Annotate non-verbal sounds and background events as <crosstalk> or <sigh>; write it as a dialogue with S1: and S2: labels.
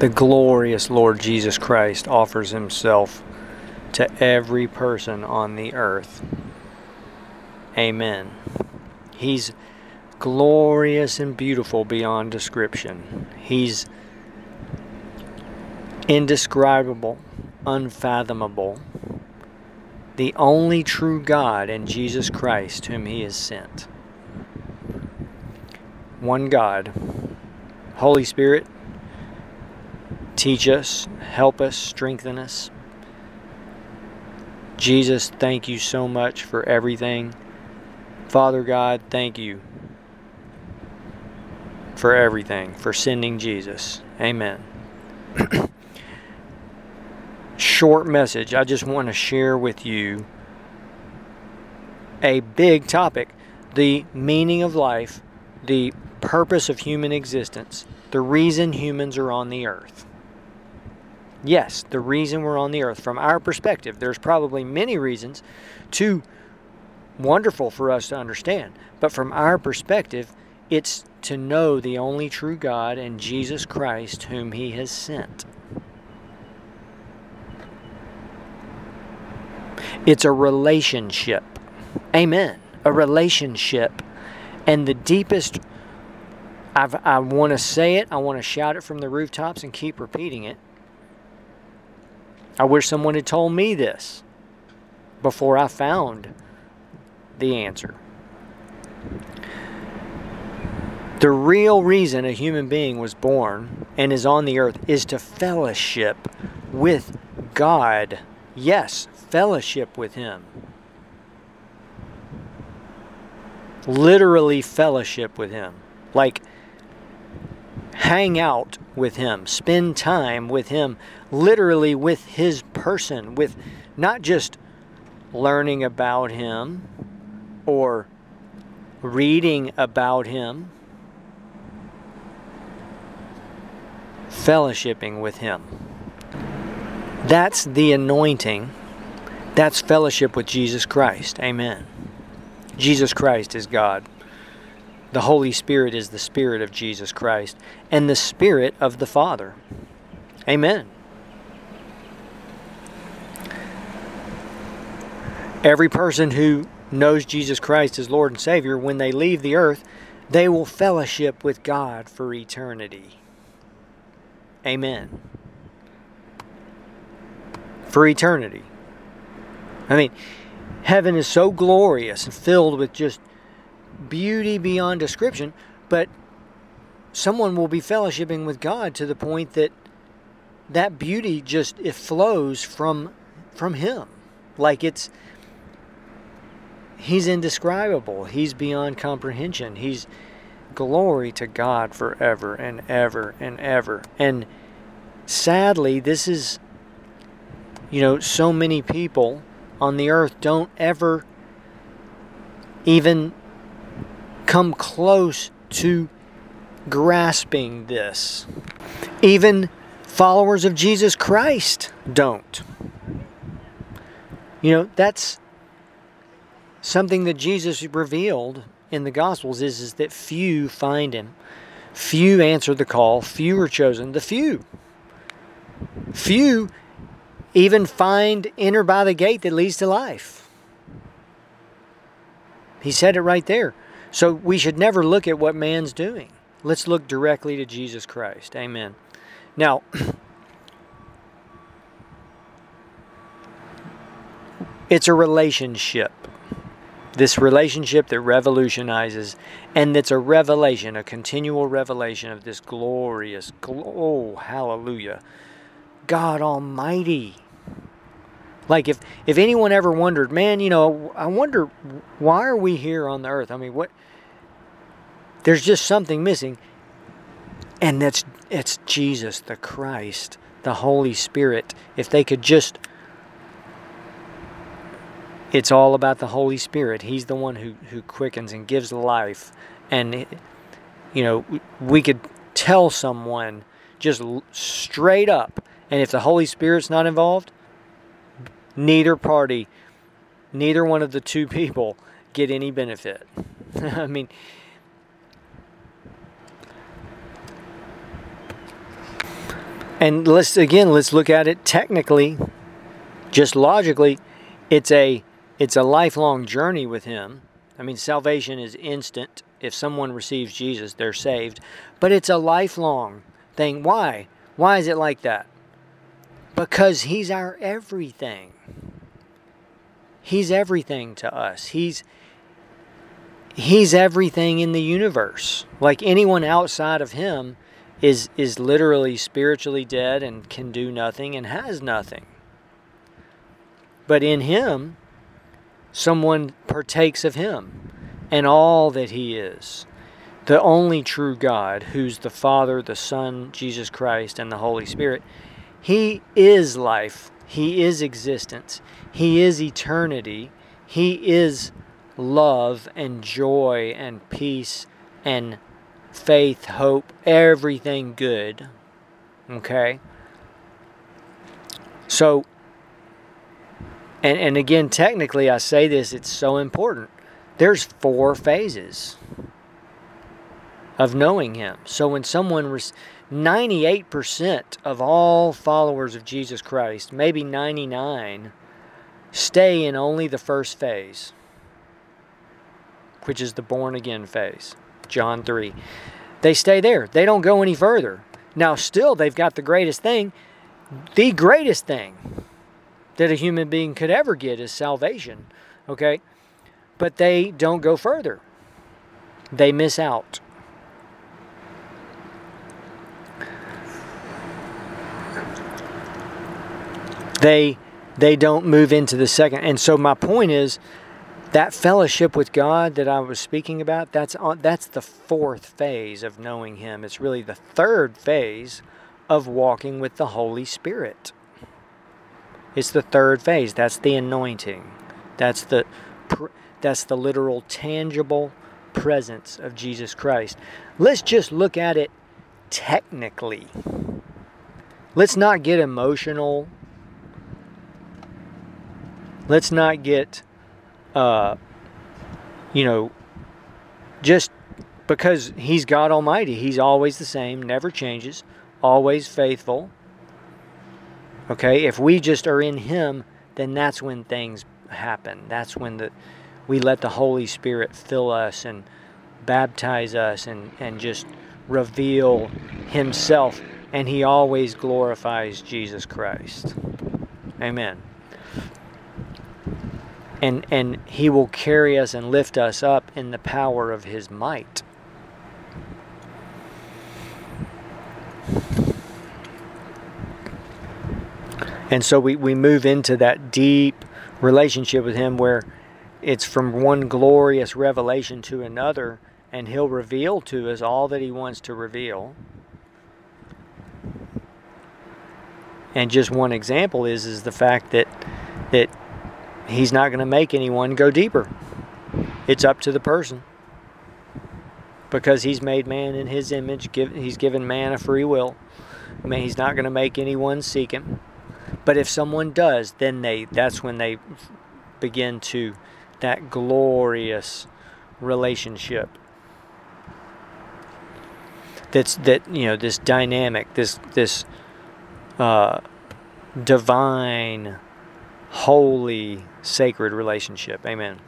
S1: the glorious Lord Jesus Christ offers himself to every person on the earth. Amen. He's glorious and beautiful beyond description. He's indescribable, unfathomable, the only true God and Jesus Christ whom He has sent. One God, Holy Spirit, teach us, help us, strengthen us. Jesus, thank you so much for everything. Father God, thank you for everything, for sending Jesus. Amen. <clears throat> Short message. I just want to share with you a big topic the meaning of life, the purpose of human existence, the reason humans are on the earth. Yes, the reason we're on the earth. From our perspective, there's probably many reasons, too wonderful for us to understand. But from our perspective, it's to know the only true God and Jesus Christ, whom He has sent. It's a relationship. Amen. A relationship. And the deepest, I've, I want to say it, I want to shout it from the rooftops and keep repeating it I wish someone had told me this before I found the answer. The real reason a human being was born and is on the earth is to fellowship with God. Yes, fellowship with Him. Literally, fellowship with Him. Like, hang out with Him, spend time with Him, literally with His person, with not just learning about Him or reading about Him, fellowshipping with Him. That's the anointing. That's fellowship with Jesus Christ. Amen. Jesus Christ is God. The Holy Spirit is the Spirit of Jesus Christ and the Spirit of the Father. Amen. Every person who knows Jesus Christ as Lord and Savior, when they leave the earth, they will fellowship with God for eternity. Amen. For eternity. I mean, heaven is so glorious and filled with just beauty beyond description, but someone will be fellowshipping with God to the point that that beauty just it flows from from him. Like it's he's indescribable. He's beyond comprehension. He's glory to God forever and ever and ever. And sadly, this is you know, so many people on the earth don't ever even come close to grasping this. Even followers of Jesus Christ don't. You know, that's something that Jesus revealed in the Gospels is, is that few find him. Few answer the call, few are chosen, the few. Few even find enter by the gate that leads to life. He said it right there. So we should never look at what man's doing. Let's look directly to Jesus Christ. Amen. Now, <clears throat> it's a relationship. This relationship that revolutionizes, and it's a revelation, a continual revelation of this glorious, oh, hallelujah, God Almighty. Like if if anyone ever wondered, man, you know, I wonder why are we here on the earth? I mean, what there's just something missing. And that's it's Jesus the Christ, the Holy Spirit. If they could just it's all about the Holy Spirit. He's the one who, who quickens and gives life. And, you know, we could tell someone just straight up. And if the Holy Spirit's not involved, neither party, neither one of the two <laughs> people get any benefit. <laughs> I mean, and let's again let's look at it technically, just logically. It's a it's a lifelong journey with Him. I mean, salvation is instant. If someone receives Jesus, they're saved. But it's a lifelong thing. Why? Why is it like that? Because He's our everything. He's everything to us. He's He's everything in the universe. Like anyone outside of Him is is literally spiritually dead and can do nothing and has nothing. But in him someone partakes of him and all that he is. The only true God, who's the Father, the Son, Jesus Christ, and the Holy Spirit, he is life. He is existence. He is eternity. He is love and joy and peace and faith, hope, everything good. Okay? So, and, and again, technically, I say this, it's so important. There's four phases of knowing Him. So when someone, 98% of all followers of Jesus Christ, maybe 99, stay in only the first phase, which is the born again phase. John 3. They stay there. They don't go any further. Now, still, they've got the greatest thing. The greatest thing that a human being could ever get is salvation. Okay? But they don't go further. They miss out. They they don't move into the second. And so my point is that fellowship with God that I was speaking about, that's on, that's the fourth phase of knowing Him. It's really the third phase of walking with the Holy Spirit. It's the third phase. That's the anointing. That's the that's the literal tangible presence of Jesus Christ. Let's just look at it technically. Let's not get emotional. Let's not get uh, you know, just because He's God Almighty, He's always the same, never changes, always faithful. Okay, if we just are in Him, then that's when things happen. That's when the we let the Holy Spirit fill us and baptize us and, and just reveal Himself. And He always glorifies Jesus Christ. Amen and and he will carry us and lift us up in the power of his might. And so we, we move into that deep relationship with him where it's from one glorious revelation to another and he'll reveal to us all that he wants to reveal. And just one example is is the fact that that he's not going to make anyone go deeper. It's up to the person. Because he's made man in his image, he's given man a free will. I mean, he's not going to make anyone seek him. But if someone does, then they that's when they begin to that glorious relationship. That's that you know this dynamic, this this uh, divine, holy sacred relationship. Amen.